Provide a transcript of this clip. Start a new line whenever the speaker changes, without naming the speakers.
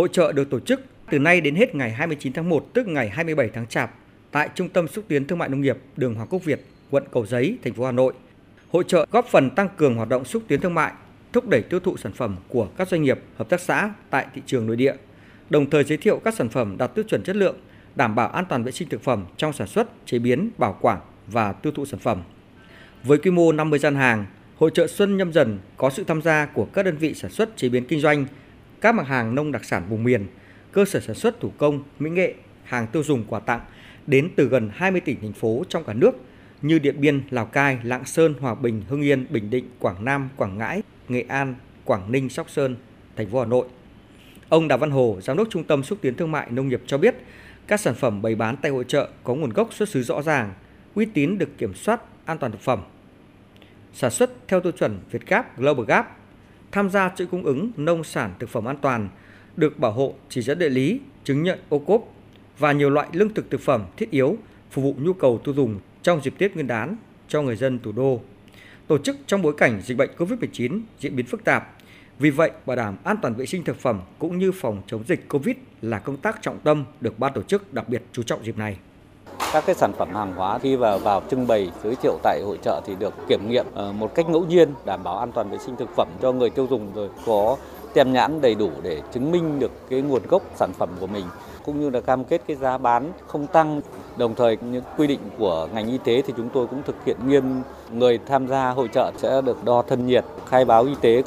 Hội trợ được tổ chức từ nay đến hết ngày 29 tháng 1 tức ngày 27 tháng Chạp tại Trung tâm xúc tiến thương mại nông nghiệp đường Hoàng Quốc Việt, quận Cầu Giấy, thành phố Hà Nội. Hội trợ góp phần tăng cường hoạt động xúc tiến thương mại, thúc đẩy tiêu thụ sản phẩm của các doanh nghiệp, hợp tác xã tại thị trường nội địa, đồng thời giới thiệu các sản phẩm đạt tiêu chuẩn chất lượng, đảm bảo an toàn vệ sinh thực phẩm trong sản xuất, chế biến, bảo quản và tiêu thụ sản phẩm. Với quy mô 50 gian hàng, Hội trợ Xuân nhâm dần có sự tham gia của các đơn vị sản xuất chế biến kinh doanh, các mặt hàng nông đặc sản vùng miền, cơ sở sản xuất thủ công, mỹ nghệ, hàng tiêu dùng quà tặng đến từ gần 20 tỉnh thành phố trong cả nước như Điện Biên, Lào Cai, Lạng Sơn, Hòa Bình, Hưng Yên, Bình Định, Quảng Nam, Quảng Ngãi, Nghệ An, Quảng Ninh, Sóc Sơn, thành phố Hà Nội. Ông Đào Văn Hồ, Giám đốc Trung tâm Xúc tiến Thương mại Nông nghiệp cho biết, các sản phẩm bày bán tại hội trợ có nguồn gốc xuất xứ rõ ràng, uy tín được kiểm soát an toàn thực phẩm. Sản xuất theo tiêu chuẩn Việt Gap, Global Gap, tham gia chuỗi cung ứng nông sản thực phẩm an toàn, được bảo hộ chỉ dẫn địa lý, chứng nhận ô cốp và nhiều loại lương thực thực phẩm thiết yếu phục vụ nhu cầu tiêu dùng trong dịp Tết Nguyên đán cho người dân thủ đô. Tổ chức trong bối cảnh dịch bệnh COVID-19 diễn biến phức tạp. Vì vậy, bảo đảm an toàn vệ sinh thực phẩm cũng như phòng chống dịch COVID là công tác trọng tâm được ban tổ chức đặc biệt chú trọng dịp này
các cái sản phẩm hàng hóa khi vào vào trưng bày, giới thiệu tại hội trợ thì được kiểm nghiệm ờ, một cách ngẫu nhiên, đảm bảo an toàn vệ sinh thực phẩm cho người tiêu dùng rồi có tem nhãn đầy đủ để chứng minh được cái nguồn gốc sản phẩm của mình, cũng như là cam kết cái giá bán không tăng. Đồng thời những quy định của ngành y tế thì chúng tôi cũng thực hiện nghiêm, người tham gia hội trợ sẽ được đo thân nhiệt, khai báo y tế